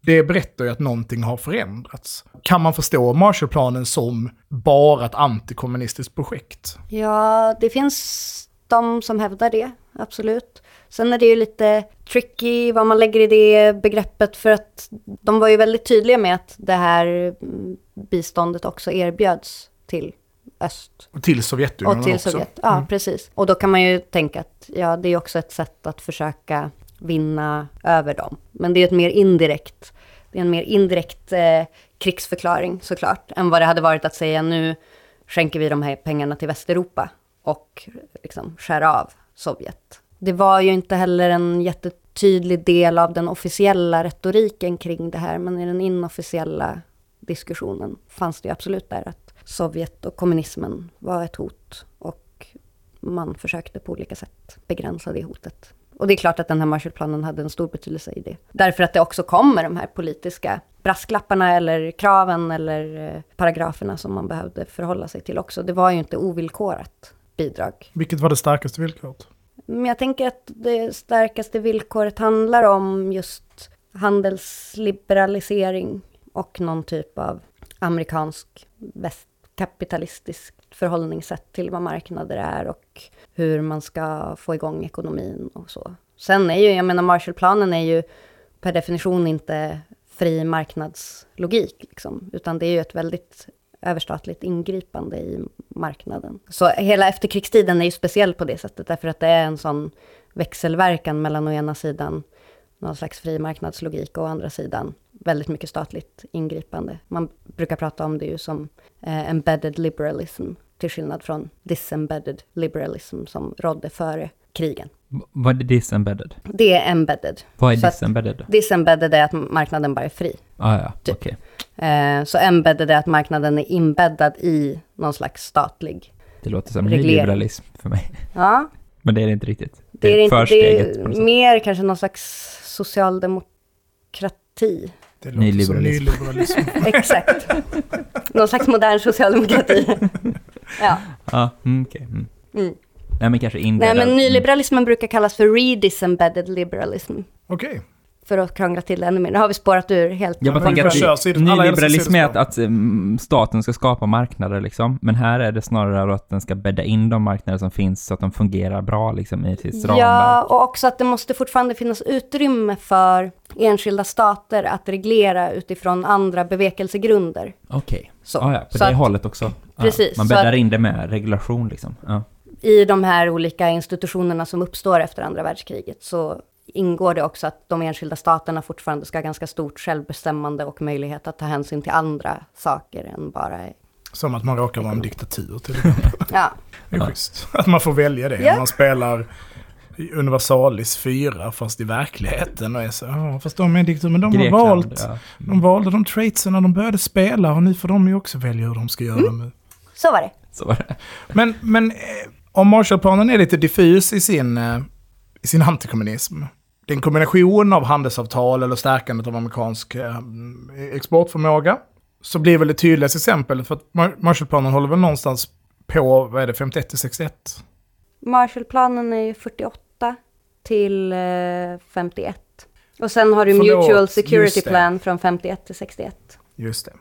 Det berättar ju att någonting har förändrats. Kan man förstå Marshallplanen som bara ett antikommunistiskt projekt? Ja, det finns de som hävdar det, absolut. Sen är det ju lite tricky vad man lägger i det begreppet för att de var ju väldigt tydliga med att det här mm, biståndet också erbjöds till öst Och till Sovjetunionen och till också. Sovjet. Ja, precis. Och då kan man ju tänka att ja, det är också ett sätt att försöka vinna över dem. Men det är ett mer indirekt, det är en mer indirekt eh, krigsförklaring såklart, än vad det hade varit att säga nu skänker vi de här pengarna till Västeuropa och liksom skär av Sovjet. Det var ju inte heller en jättetydlig del av den officiella retoriken kring det här, men i den inofficiella diskussionen fanns det ju absolut där att Sovjet och kommunismen var ett hot och man försökte på olika sätt begränsa det hotet. Och det är klart att den här Marshallplanen hade en stor betydelse i det. Därför att det också kommer de här politiska brasklapparna eller kraven eller eh, paragraferna som man behövde förhålla sig till också. Det var ju inte ovillkorat bidrag. Vilket var det starkaste villkoret? Men jag tänker att det starkaste villkoret handlar om just handelsliberalisering och någon typ av amerikansk kapitalistiskt förhållningssätt till vad marknader är och hur man ska få igång ekonomin och så. Sen är ju, jag menar Marshallplanen är ju per definition inte fri marknadslogik, liksom, utan det är ju ett väldigt överstatligt ingripande i marknaden. Så hela efterkrigstiden är ju speciell på det sättet, därför att det är en sån växelverkan mellan å ena sidan någon slags fri marknadslogik och å andra sidan väldigt mycket statligt ingripande. Man brukar prata om det ju som eh, embedded liberalism, till skillnad från disembedded liberalism som rådde före krigen. Vad är disembedded? Det är embedded. Vad är Så att- disembedded? Disembedded är att marknaden bara är fri. Ah, ja, Typ. okej. Eh, så embedded är att marknaden är inbäddad i någon slags statlig. Det låter som nyliberalism för mig. Ja, Men det är det inte riktigt. det är, inte, det försteget. något är mer kanske någon slags socialdemokrati. Det låter Nyliberalism. som nyliberalism. [LAUGHS] Exakt. någon slags modern socialdemokrati. [LAUGHS] ja. Ja, mm, okej. Mm. Mm. Nej, men kanske Nej, men nyliberalismen brukar kallas för redisembedded liberalism. Okej. För att krångla till det ännu mer. Nu har vi spårat ur helt. Jag bara Men tänker att nyliberalism är att, mm, staten ska skapa marknader liksom, men här är det snarare att den ska bädda in de marknader som finns så att de fungerar bra liksom i sitt Ja, ramverk. och också att det måste fortfarande finnas utrymme för enskilda stater att reglera utifrån andra bevekelsegrunder. Okej, Så, ah, ja, på så det att hållet också. Ja, Precis, man bäddar att- in det med regulation liksom. Ja. i de här olika institutionerna som uppstår efter andra världskriget så ingår det också att de enskilda staterna fortfarande ska ha ganska stort självbestämmande och möjlighet att ta hänsyn till andra saker än bara... Som att man råkar vara en diktatur till exempel. [LAUGHS] Ja, Det är Ja. schysst. Att man får välja det. Ja. Man spelar Universalis 4 fast i verkligheten och är så, ja fast de är en diktatur, men de har Grekland, valt. ja. De valde de traitsen när de började spela och nu får de ju också välja hur de ska göra Mm. nu. så var det. Så var det. Men, men eh, om Marshallplanen är lite diffus i sin, eh, i sin antikommunism. Det är en kombination av handelsavtal eller stärkandet av amerikansk eh, exportförmåga. Så blir väl det tydligaste exempel för att Mar- Marshallplanen håller väl någonstans på, vad är det, 51 till 61? Marshallplanen är ju 48 till eh, 51. Och sen har du Förlåt, Mutual Security. Plan från 51 till 61. Just det.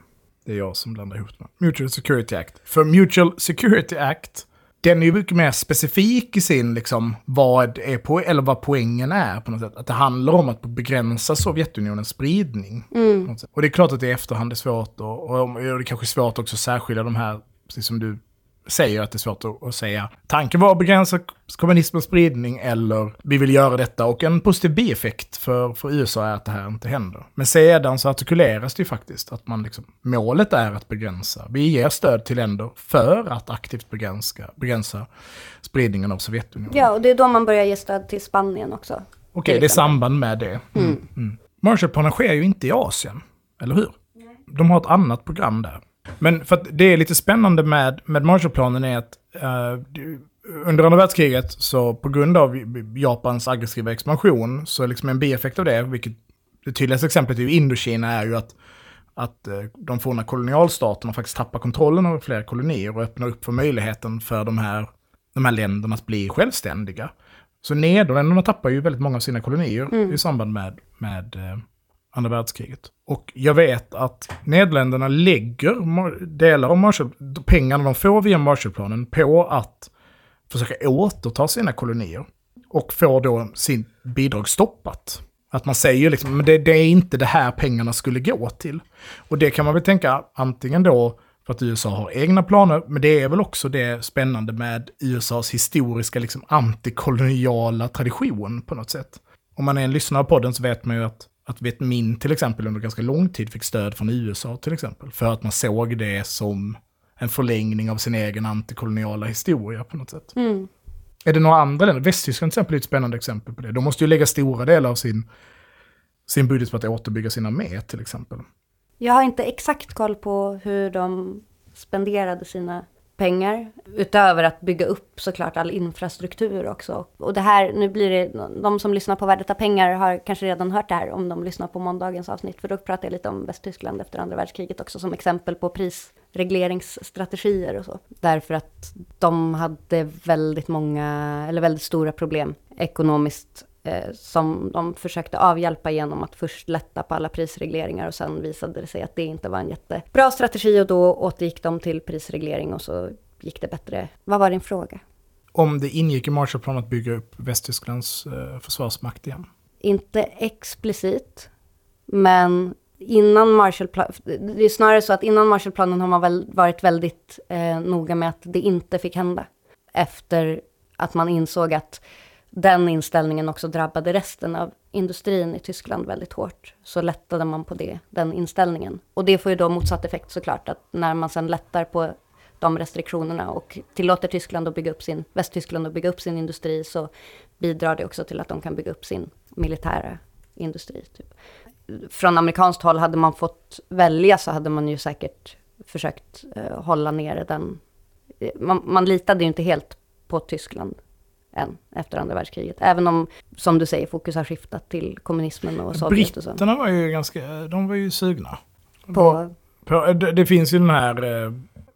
Det är jag som blandar ihop det. Mutual Security Act. För Mutual Security Act, den är ju mycket mer specifik i sin, liksom, vad är på, eller vad poängen är på något sätt. Att det handlar om att begränsa Sovjetunionens spridning. sätt. Och det är klart att det i efterhand är svårt och, och, och det är kanske svårt också att särskilja de här, precis som du säger att det är svårt att, säga. Tanken var att begränsa kommunismens spridning eller vi vill göra detta. Och en positiv bieffekt för, för USA är att det här inte händer. Men sedan så artikuleras det ju faktiskt att man liksom, målet är att begränsa. Vi ger stöd till länder för att aktivt begränsa, begränsa spridningen av Sovjetunionen. Ja, och det är då man börjar ge stöd till Spanien också. Okej, till det är samband med det. Mm. Mm. Marshallplanen sker ju inte i Asien, eller hur? De har ett annat program där. Men för att det är lite spännande med, med Marshallplanen är att du- under andra världskriget så på grund av Japans aggressiva expansion så är liksom en bieffekt av det, vilket det tydligaste exemplet i Indokina är ju att, att eh, de forna kolonialstaterna faktiskt tappar kontrollen över fler kolonier och öppnar upp för möjligheten för de här, de här länderna att bli självständiga. Så Nederländerna tappar ju väldigt många av sina kolonier i samband med, med eh, andra världskriget. Och jag vet att Nederländerna lägger delar av Marshall, pengarna de får via Marshallplanen på att försöka återta sina kolonier. Och får då sin bidrag stoppat. Att man säger liksom, men det, det är inte det här pengarna skulle gå till. Och det kan man väl tänka antingen då för att USA har egna planer, men det är väl också det spännande med USAs historiska liksom antikoloniala tradition på något sätt. Om man är en lyssnare på den så vet man ju att, att Viet Minh till exempel under ganska lång tid fick stöd från USA till exempel. För att man såg det som en förlängning av sin egen antikoloniala historia på något sätt. Mm. Är det några andra länder? Västtyskland till exempel är ett spännande exempel på det. De måste ju lägga stora delar av sin, sin budget på att återbygga sin armé till exempel. Jag har inte exakt koll på hur de spenderade sina pengar. Utöver att bygga upp såklart all infrastruktur också. Och det här, nu blir det, de som lyssnar på Värdet av pengar har kanske redan hört det här om de lyssnar på måndagens avsnitt. För då pratar jag lite om Västtyskland efter andra världskriget också som exempel på prisregleringsstrategier och så. Därför att de hade väldigt många, eller väldigt stora problem ekonomiskt eh, som de försökte avhjälpa genom att först lätta på alla prisregleringar och sen visade det sig att det inte var en jättebra strategi och då återgick de till prisreglering och så gick det bättre. Vad var din fråga? Om det ingick i Marshallplanen att bygga upp Västtysklands eh, försvarsmakt igen. Inte explicit, men innan Marshallplanen, det är snarare så att innan Marshallplanen har man väl varit väldigt eh, noga med att det inte fick hända. Efter att man insåg att den inställningen också drabbade resten av industrin i Tyskland väldigt hårt. Så lättade man på det, den inställningen. Och det får ju då motsatt effekt såklart, att när man sen lättar på de restriktionerna och tillåter Tyskland att bygga upp sin, Västtyskland att bygga upp sin industri så bidrar det också till att de kan bygga upp sin militära industri. Typ. Från amerikanskt håll hade man fått välja så hade man ju säkert försökt eh, hålla nere den. Man, man litade ju inte helt på Tyskland än efter andra världskriget. Även om, som du säger, fokus har skiftat till kommunismen och Sovjet och så. Britterna var ju ganska, de var ju sugna. På, På, det, det finns ju den här eh,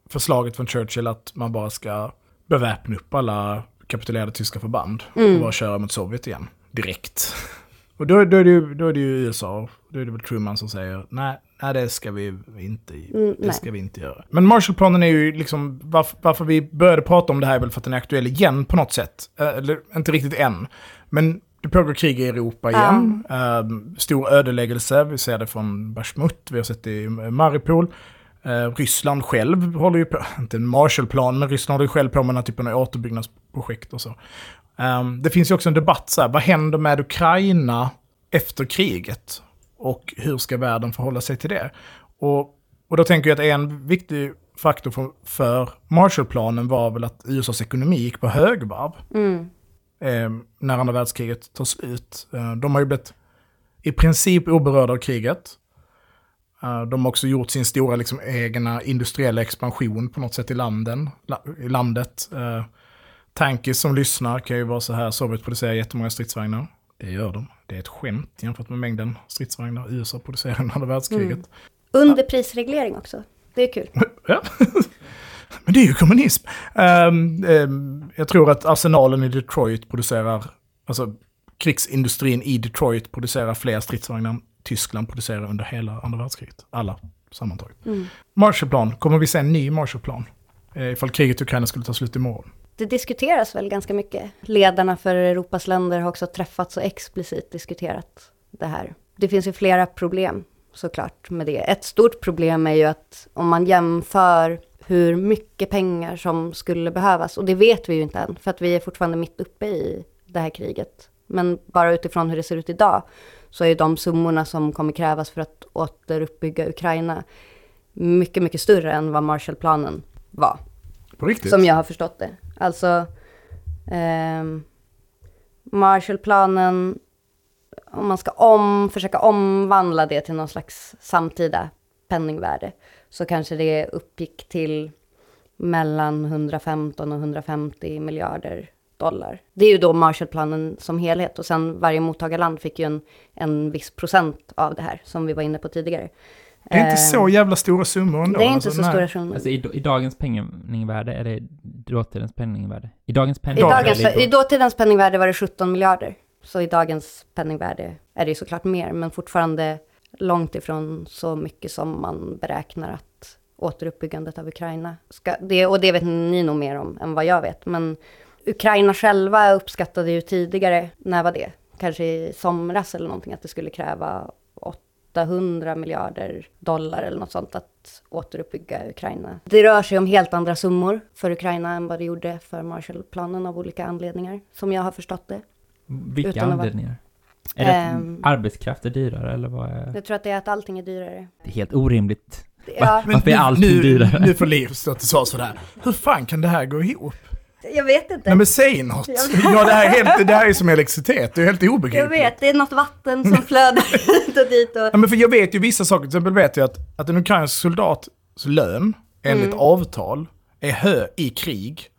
förslaget från Churchill att man bara ska beväpna upp alla kapitulerade tyska förband Mm. och bara köra mot Sovjet igen direkt. [LAUGHS] Och då, då, är det ju, då är det ju USA, då är det väl Truman som säger nej, nej det ska vi inte, Mm, det ska vi inte göra. Men Marshallplanen är ju liksom, varför, varför vi började prata om det här är väl för att den är aktuell igen på något sätt. Eh, Eller inte riktigt än. Men det pågår krig i Europa igen. Eh, stor ödeläggelse, vi ser det från Bashmut, vi har sett det i Maripol. Eh, Ryssland själv håller ju på, [LAUGHS] inte en Marshallplan, men Ryssland håller ju själv på med den här typen av återbyggnadprojekt och så. Ehm, det finns ju också en debatt så här, vad händer med Ukraina efter kriget? Och hur ska världen förhålla sig till det? Och, och då tänker jag att en viktig faktor för, för Marshallplanen var väl att USAs ekonomi gick på högvarv mm, eh, när andra världskriget tar slut. Eh, de har ju blivit i princip oberörda av kriget. Eh, de har också gjort sin stora liksom, egna industriella expansion på något sätt i, landen, la, i landet. Eh, Tankis som lyssnar kan ju vara så här, Sovjet producerar jättemånga stridsvagnar. Det gör de. Det är ett skämt jämfört med mängden stridsvagnar USA producerar under andra världskriget. under prisreglering också. Det är kul. [LAUGHS] Ja. Men det är ju kommunism. Ehm, ehm, jag tror att arsenalen i Detroit producerar, alltså krigsindustrin i Detroit producerar fler stridsvagnar än Tyskland producerar under hela andra världskriget. Alla sammantaget. Mm. Marshallplan, kommer vi se en ny Marshallplan? Eh, ifall kriget i Ukraina skulle ta slut imorgon. Det diskuteras väl ganska mycket. Ledarna för Europas länder har också träffats och explicit diskuterat det här. Det finns ju flera problem såklart med det. Ett stort problem är ju att om man jämför hur mycket pengar som skulle behövas, och det vet vi ju inte än, för att vi är fortfarande mitt uppe i det här kriget. Men bara utifrån hur det ser ut idag, så är de summorna som kommer krävas för att återuppbygga Ukraina mycket, mycket större än vad Marshallplanen var. På riktigt? Som jag har förstått det. Alltså, eh, Marshallplanen, om man ska om, försöka omvandla det till någon slags samtida penningvärde, så kanske det uppgick till mellan 115 och 150 miljarder dollar. Det är ju då Marshallplanen som helhet och sen varje mottagarland fick ju en, en viss procent av det här, som vi var inne på tidigare det är inte Ehm, så jävla stora summor ändå. Det är inte alltså, så nej. stora summor. Alltså i, i dagens penningvärde, är det dåtidens penningvärde? I dagens I, penningvärde? dagens, eller I dåtidens penningvärde var det 17 miljarder. Så i dagens penningvärde är det ju såklart mer, men fortfarande långt ifrån så mycket som man beräknar att återuppbyggandet av Ukraina ska... Det, och det vet ni nog mer om än vad jag vet. Men Ukraina själva uppskattade ju tidigare, när var det? Kanske i somras eller någonting, att det skulle kräva 800 miljarder dollar eller något sånt att återuppbygga Ukraina. Det rör sig om helt andra summor för Ukraina än vad det gjorde för Marshallplanen av olika anledningar, som jag har förstått det. Vilka utan anledningar? Är det Ehm. att arbetskraft är dyrare eller vad är... Jag tror att det är att allting är dyrare. Det är helt orimligt. Ja, [LAUGHS] Varför är allting nu, dyrare? Nu får Liv stå till svars för det här. Hur fan kan det här gå ihop? Jag vet inte. Nej men säg något. Ja, det, här är helt, det här är som elektricitet, det är helt obegripligt. Jag vet, det är något vatten som flödar [LAUGHS] hit och dit och... Ja, men för jag vet ju vissa saker, till exempel vet jag att, att en ukrainsk soldats lön enligt Mm. avtal är hö i krig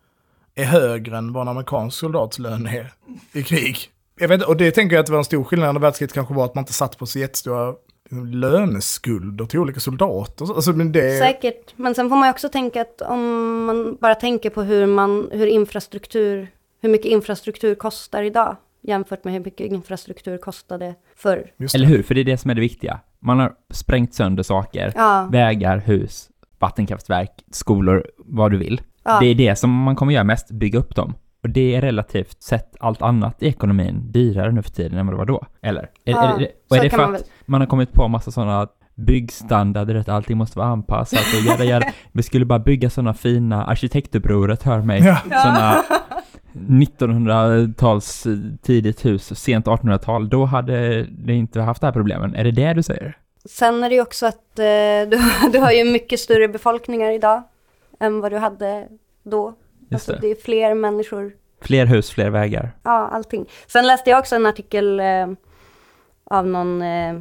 är högre än vad en amerikansk soldats lön är i krig. Jag vet, och det tänker jag att det var en stor skillnad under världskriget kanske var att man inte satt på så jättestora löneskulder till olika soldater. Alltså, men det, Säkert, men sen får man ju också tänka att om man bara tänker på hur man, hur infrastruktur, hur mycket infrastruktur kostar idag jämfört med hur mycket infrastruktur kostade förr. Eller hur? För det är det som är det viktiga. Man har sprängt sönder saker. Ja, Vägar, hus, vattenkraftverk, skolor, vad du vill. ja. Det är det som man kommer göra mest, bygga upp dem. Och det är relativt sett allt annat i ekonomin dyrare nu för tiden än vad det var då. Eller? Är, Ja, är det, och är det för man att man har kommit på massa sådana byggstandarder, att allting måste vara anpassat och jada, jada. [LAUGHS] Vi skulle bara bygga sådana fina, arkitektupproret hör mig, Ja. sådana 1900-tals tidigt hus, sent 1800-tal, då hade det inte haft de här problemen. Är det det du säger? Sen är det ju också att eh, du, [LAUGHS] du har ju mycket större befolkningar idag än vad du hade då. Just Alltså, det. det är fler människor Fler hus, fler vägar. Ja, allting. Sen läste jag också en artikel eh, av någon eh,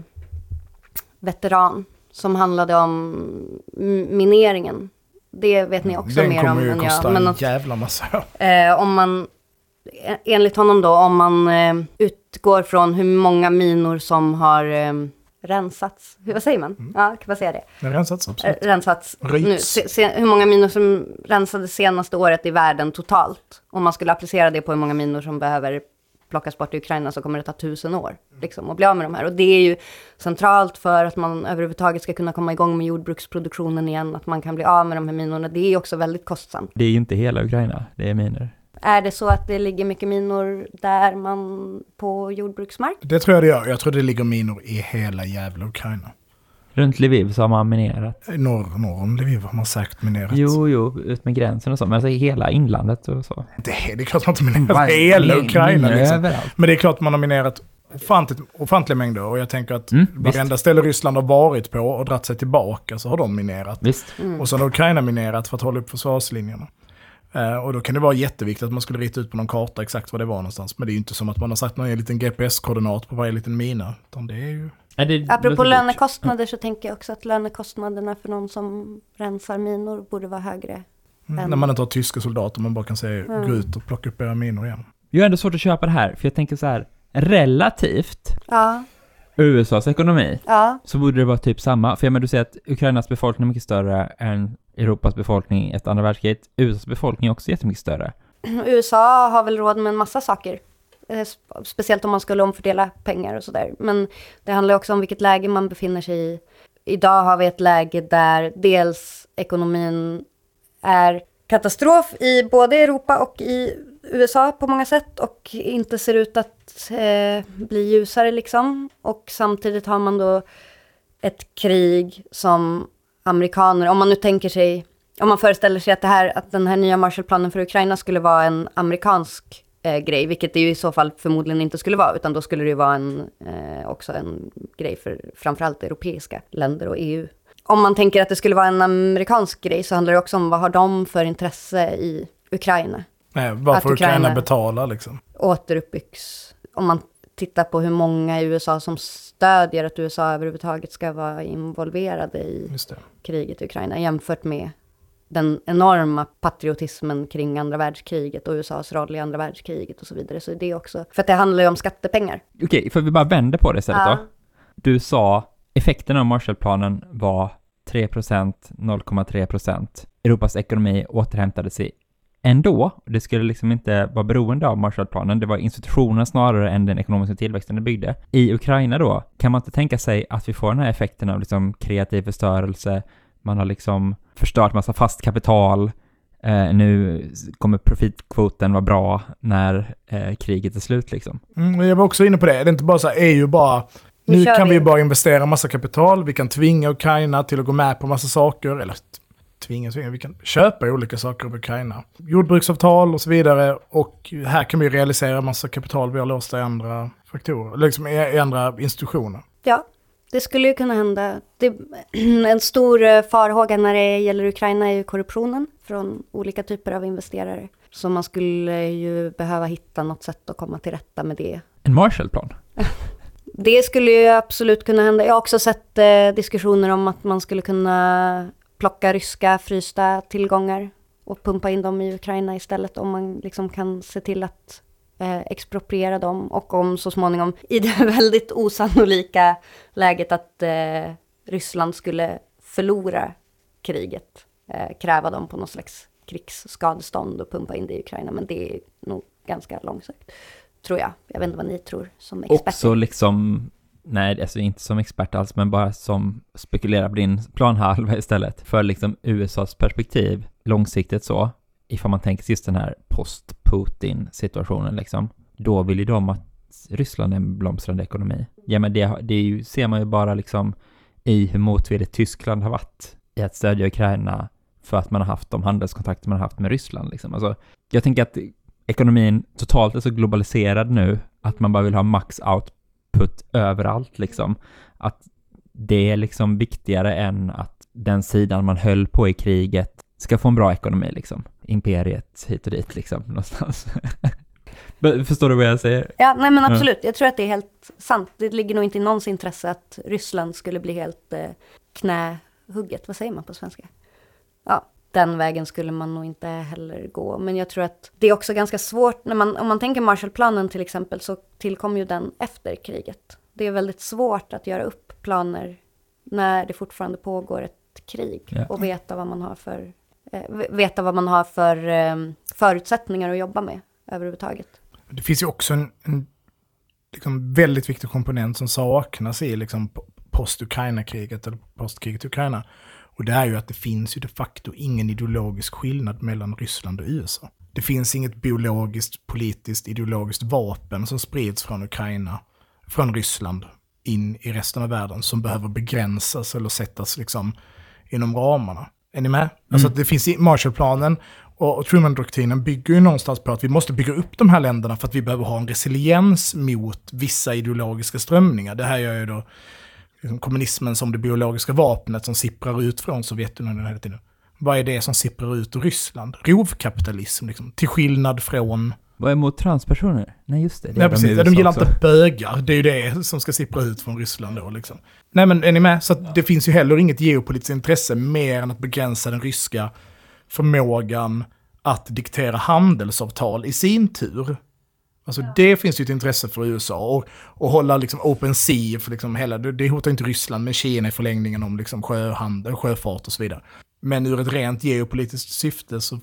veteran som handlade om mineringen. Det vet ni också Den mer om kommer ju än kosta jag. Men en jävla massa. [LAUGHS] eh, om man, eh, enligt honom då, om man eh, utgår från hur många minor som har eh, rensats. Hur, vad säger man? Mm. Ja, kan man säga det? Rensats Eh, absolut. rensats Ryts. nu. Se, se, hur många minor som rensades senaste året i världen totalt. Om man skulle applicera det på hur många minor som behöver plockas bort i Ukraina så kommer det ta tusen år liksom, att bli av med de här. Och det är ju centralt för att man överhuvudtaget ska kunna komma igång med jordbruksproduktionen igen, att man kan bli av med de här minorna. Det är också väldigt kostsamt. Det är ju inte hela Ukraina, det är miner. Är det så att det ligger mycket minor där man på jordbruksmark? Det tror jag det gör. Jag tror det ligger minor i hela jävla Ukraina. Runt Lviv så har man minerat. Norr, norr om Lviv har man säkert minerat. Jo, jo, ut med gränsen och så, men alltså hela inlandet och så. Det, det är klart man inte minerat hela Ukraina liksom. Men det är klart man har minerat ofantligt, ofantliga mängder. Och jag tänker att Mm, varenda ställe Ryssland har varit på och dratt sig tillbaka så har de minerat. Visst. Mm. Och så har Ukraina minerat för att hålla upp försvarslinjerna. Eh, och då kan det vara jätteviktigt att man skulle rita ut på någon karta exakt var det var någonstans. Men det är ju inte som att man har sagt någon liten GPS-koordinat på varje liten mina. Utan det är ju... Är det, Apropå lönekostnader så tänker jag också att lönekostnaderna för någon som rensar minor borde vara högre. När man inte har tyska soldater, man bara kan säga Mm. gå ut och plocka upp era minor igen. Jag har ändå svårt att köpa det här, för jag tänker så här, relativt Ja, USAs ekonomi ja, så borde det vara typ samma. För jag menar, du säger att Ukrainas befolkning är mycket större än Europas befolkning efter andra världskriget. USAs befolkning är också jättemycket större. [CLEARS THROAT] USA har väl råd med en massa saker. Eh, speciellt om man skulle omfördela pengar och sådär. Men det handlar också om vilket läge man befinner sig i. Idag har vi ett läge där dels ekonomin är katastrof i både Europa och i USA på många sätt och inte ser ut att eh, bli ljusare liksom. Och samtidigt har man då ett krig som amerikaner, om man nu tänker sig, om man föreställer sig att, det här, att den här nya Marshallplanen för Ukraina skulle vara en amerikansk eh, grej, vilket det ju i så fall förmodligen inte skulle vara, utan då skulle det ju vara en, eh, också en grej för framförallt europeiska länder och EU. Om man tänker att det skulle vara en amerikansk grej så handlar det också om vad har de för intresse i Ukraina? Nej, varför Att Ukraina, Ukraina- betalar liksom. återuppbyggs. Om man tittar på hur många i USA som stödjer att USA överhuvudtaget ska vara involverade i kriget i Ukraina jämfört med den enorma patriotismen kring andra världskriget och USAs roll i andra världskriget och så vidare. Så det är också, för att det handlar ju om skattepengar. Okej, för vi bara vänder på det istället Ja. då. Du sa effekten av Marshallplanen var 3%, 0,3%. Europas ekonomi återhämtade sig ändå. Det skulle liksom inte vara beroende av Marshallplanen. Det var institutionerna snarare än den ekonomiska tillväxten det byggde. I Ukraina då, kan man inte tänka sig att vi får den här effekten av liksom kreativ förstörelse, man har liksom förstört massa fast kapital, eh, nu kommer profitkvoten vara bra när eh, kriget är slut liksom. Mm, jag var också inne på det. Det är inte bara så här, EU bara... Nu kan vi. bara investera massa kapital, vi kan tvinga Ukraina till att gå med på massa saker, eller t- tvinga, tvinga, vi kan köpa olika saker av Ukraina. Jordbruksavtal och så vidare, och här kan vi realisera massa kapital vi har låst i andra faktorer, liksom i, i andra institutioner. Ja, det skulle ju kunna hända. Det, [CLEARS THROAT] en stor eh, farhåga när det gäller Ukraina är ju korruptionen från olika typer av investerare. Så man skulle ju behöva hitta något sätt att komma till rätta med det. En Marshallplan? [LAUGHS] Det skulle ju absolut kunna hända. Jag har också sett eh, diskussioner om att man skulle kunna plocka ryska frysta tillgångar och pumpa in dem i Ukraina istället om man liksom kan se till att eh, expropriera dem och om så småningom i det [LAUGHS] väldigt osannolika läget att eh, Ryssland skulle förlora kriget eh, kräva dem på något slags krigsskadestånd och pumpa in det i Ukraina. Men det är nog ganska långsökt, tror jag. Jag vet inte vad ni tror som experter. Också liksom, nej, alltså inte som expert alls, men bara som spekulerar på din planhalva istället. För liksom USAs perspektiv, långsiktigt så, ifall man tänker sig just den här post-Putin-situationen liksom, då vill ju de att Ryssland är en blomstrande ekonomi. Ja, men det, det ju, ser man ju bara liksom i hur motvilligt Tyskland har varit i att stödja Ukraina för att man har haft de handelskontakter man har haft med Ryssland liksom. Alltså, jag tänker att ekonomin totalt är så globaliserad nu att man bara vill ha max output överallt liksom. Att det är liksom viktigare än att den sidan man höll på i kriget ska få en bra ekonomi liksom. Imperiet hit och dit liksom, [LAUGHS] någonstans. Förstår du vad jag säger? Ja, nej men absolut. Jag tror att det är helt sant. Det ligger nog inte i någons intresse att Ryssland skulle bli helt eh, knähugget. Vad säger man på svenska? Ja, den vägen skulle man nog inte heller gå. Men jag tror att det är också ganska svårt. När man, om man tänker Marshallplanen till exempel så tillkom ju den efter kriget. Det är väldigt svårt att göra upp planer när det fortfarande pågår ett krig Ja. och veta vad man har för, eh, veta vad man har för eh, förutsättningar att jobba med överhuvudtaget. Det finns ju också en, en liksom väldigt viktig komponent som saknas i liksom post-Ukraina-kriget eller postkriget i Ukraina. Och det är ju att det finns ju de facto ingen ideologisk skillnad mellan Ryssland och USA. Det finns inget biologiskt, politiskt, ideologiskt vapen som sprids från Ukraina, från Ryssland in i resten av världen som behöver begränsas eller sättas liksom inom ramarna. Är ni med? Alltså att det finns i Marshallplanen och, Truman-doktrinen bygger ju någonstans på att vi måste bygga upp de här länderna för att vi behöver ha en resiliens mot vissa ideologiska strömningar. Det här gör ju då kommunismen som det biologiska vapnet som sipprar ut från Sovjetunionen hela tiden. Vad är det som sipprar ut ur Ryssland? Rovkapitalism, liksom, till skillnad från... Vad är emot transpersoner? Nej, just det. det Nej, precis. De, gillar också. inte bögar. Det är ju det som ska sippra ut från Ryssland då, liksom. Nej, men är ni med? Så att det finns ju heller inget geopolitiskt intresse mer än att begränsa den ryska förmågan att diktera handelsavtal i sin tur. Alltså det finns ju ett intresse för USA och, och hålla liksom open sea för liksom hela, det, hotar inte Ryssland men Kina i förlängningen om liksom sjöhandel, sjöfart och så vidare. Men ur ett rent geopolitiskt syfte, så,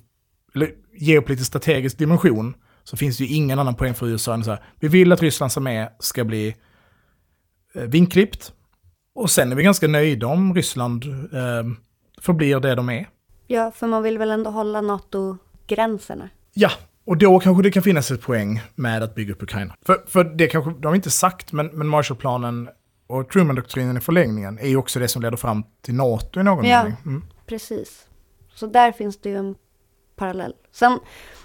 eller geopolitisk strategisk dimension, så finns det ju ingen annan poäng för USA än så här, vi vill att Rysslands armé ska bli eh, vinklippt. Och sen är vi ganska nöjda om Ryssland eh, förblir det de är. Ja, för man vill väl ändå hålla NATO-gränserna. Ja, och då kanske det kan finnas ett poäng med att bygga upp Ukraina. För, för det kanske, de har inte sagt, men, men Marshallplanen och Truman-doktrinen i förlängningen är ju också det som leder fram till NATO i någon Ja. mening. Mm. Precis. Så där finns det ju en parallell. Sen,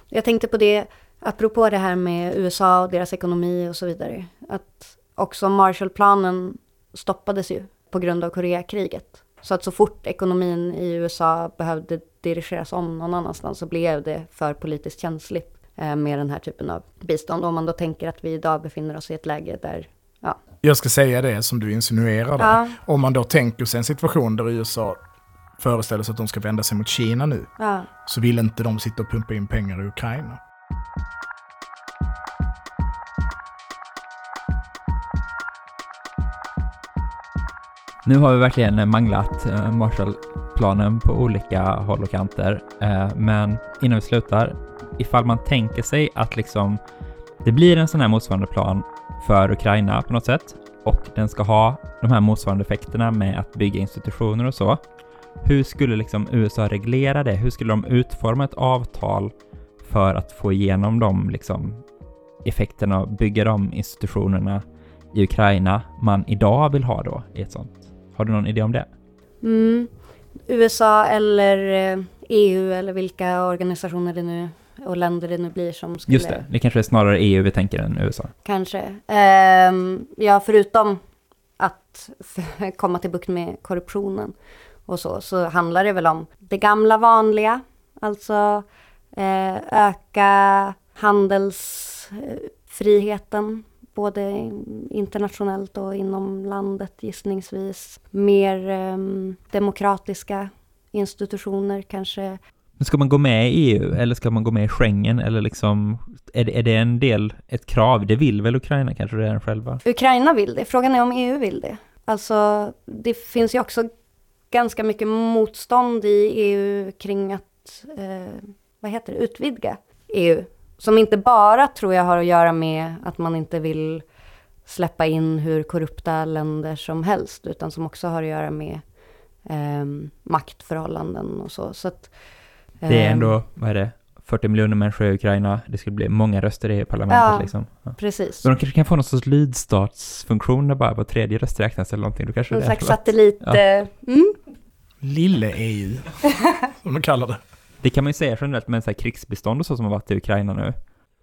jag tänkte på det, apropå det här med USA och deras ekonomi och så vidare. Att också Marshallplanen stoppades ju på grund av Koreakriget. Så att så fort ekonomin i USA behövde dirigeras om någon annanstans så blev det för politiskt känsligt eh, med den här typen av bistånd. Om man då tänker att vi idag befinner oss i ett läge där, ja, Jag ska säga det som du insinuerar. Ja. Om man då tänker sig en situation där USA föreställer sig att de ska vända sig mot Kina nu, ja, så vill inte de sitta och pumpa in pengar i Ukraina. Nu har vi verkligen manglat eh, Marshallplanen på olika håll och kanter, eh, men innan vi slutar, ifall man tänker sig att liksom det blir en sån här motsvarande plan för Ukraina på något sätt och den ska ha de här motsvarande effekterna med att bygga institutioner och så. Hur skulle liksom USA reglera det? Hur skulle de utforma ett avtal för att få igenom de liksom effekterna och bygga de institutionerna i Ukraina man idag vill ha då i ett sånt? Har du någon idé om det? Mm. USA eller eh, EU eller vilka organisationer det nu och länder det nu blir som skulle... Just det, det kanske är snarare EU vi tänker än USA. Kanske. Ehm, ja, förutom att [LAUGHS] komma till bukt med korruptionen och så, så handlar det väl om det gamla vanliga. Alltså eh, öka handelsfriheten både internationellt och inom landet gissningsvis. Mer ehm, demokratiska institutioner kanske. Men ska man gå med i EU eller ska man gå med i Schengen eller liksom, är det, är det en del, ett krav? Det vill väl Ukraina kanske redan själva? Ukraina vill det, frågan är om EU vill det. Alltså det finns ju också ganska mycket motstånd i EU kring att, eh, vad heter det, utvidga EU. Som inte bara tror jag har att göra med att man inte vill släppa in hur korrupta länder som helst, utan som också har att göra med eh, maktförhållanden och så. så att, Det är ehm, ändå, vad är det, 40 miljoner människor i Ukraina. Det skulle bli många röster i parlamentet Ja. liksom. Ja. Precis. Men de kanske kan få någon sorts lydstartsfunktion där bara var tredje röst räknas eller någonting. Då kanske En det slags är satellit... Ja. Eh, mm, Lille-EU, som de kallar det. Det kan man ju säga generellt med så här krigsbistånd och så som har varit i Ukraina nu.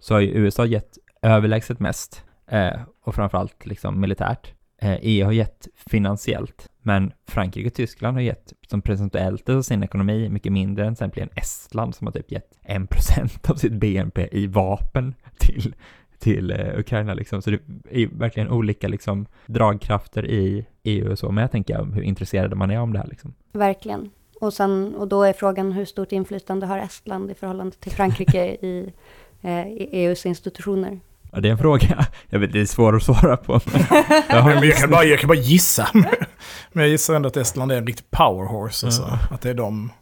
Så har ju USA gett överlägset mest. Eh, och framförallt liksom militärt. Eh, EU har gett finansiellt. Men Frankrike och Tyskland har gett som procentuellt av sin ekonomi mycket mindre än till exempel Estland som har typ gett 1% av sitt BNP i vapen till, till eh, Ukraina liksom. Så det är verkligen olika liksom dragkrafter i EU och så. Men jag tänker hur intresserade man är om det här liksom. Verkligen. Och, sen, och då är frågan hur stort inflytande har Estland i förhållande till Frankrike [LAUGHS] i, eh, i EUs institutioner? Ja, det är en fråga. [LAUGHS] Jag vet, det är svårt att svara på. [LAUGHS] Jag har jag, kan bara, jag kan bara gissa. Men jag gissar ändå att Estland är en riktig powerhorse. Alltså. Ja. Att det är de.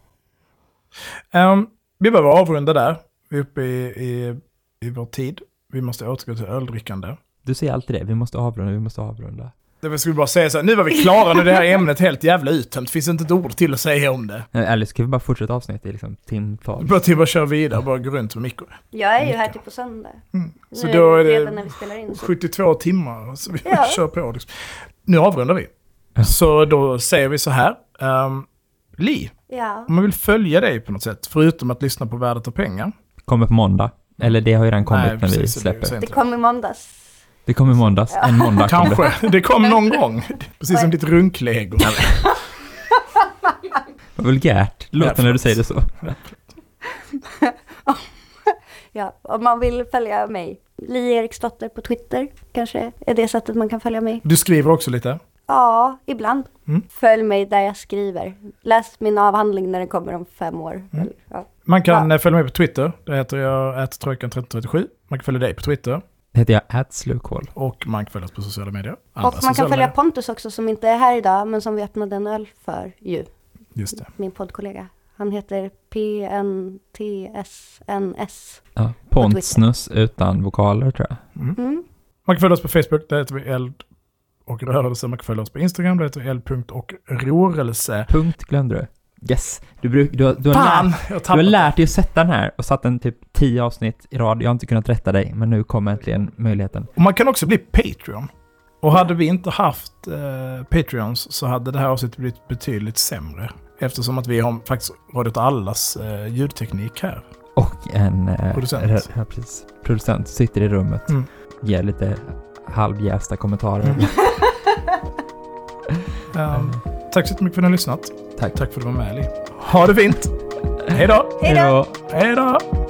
Ehm, vi behöver avrunda där. Vi är uppe i, i, i vår tid. Vi måste återgå till öldrickande. Du säger alltid det, vi måste avrunda, vi måste avrunda. Det ska vi bara säga så här, nu var vi klara, nu är det här ämnet helt jävla uttömt. Finns inte ett ord till att säga om det. Eller ska vi bara fortsätta avsnittet i liksom timtal? Bara till att köra vidare, bara gå runt med mikrofon. Jag är ju här till på söndag. Mm. Så Nu då är fredag när det vi spelar in. Så. 72 timmar, så vi Ja. kör på. Liksom. Nu avrundar vi. Så då säger vi så här. Um, Li, Ja. om man vill följa dig på något sätt, förutom att lyssna på Värdet av pengar. Kommer på måndag. Eller det har ju redan kommit Nej, när precis, vi det släpper. Det inte. kom i måndags. Det kommer i måndags, en måndag kom det. Kanske, det kom någon gång. Precis som ditt runklego. Vad vulgärt det låter när du säger det så. Ja, om man vill följa mig. Li Eriksdotter på Twitter kanske är det sättet man kan följa mig. Du skriver också lite. Ja, ibland. Mm. Följ mig där jag skriver. Läs min avhandling när den kommer om fem år. Mm. Ja. Man kan Ja. eh, följa mig på Twitter. Där heter jag ättrojkan1337. Man kan följa dig på Twitter. Det heter jag Ätslukål. Och man kan följa oss på sociala medier. Andra Och man kan följa medier. Pontus också som inte är här idag men som vi öppnade en öl för ju. Just det. Min poddkollega. Han heter PNTSNS. Ja, Pontsnus utan vokaler tror jag. Mm. Man kan följa oss på Facebook, där heter vi eld och rörelse. Man kan följa oss på Instagram, där heter vi eld. och rörelse. Punkt glömde du. Yes. Du, bruk, du, har- du, har, Fan! lärt, Jag har du har lärt dig att sätta den här och satt den typ 10 avsnitt i rad. Jag har inte kunnat rätta dig, men nu kommer äntligen möjligheten. Och man kan också bli Patreon. Och hade vi inte haft eh, Patreons så hade det här avsnittet blivit betydligt sämre. Eftersom att vi har faktiskt Radio Allas eh, ljudteknik här. Och en eh, Producent. Ja, precis. producent sitter i rummet, Mm. ger lite halvjästa kommentarer. Mm. [LAUGHS] [LAUGHS] Um, tack så mycket för att ni har lyssnat. Tack. Tack för att du var med, Li. Ha det fint! [LAUGHS] Hej då! Hej då! Hej då!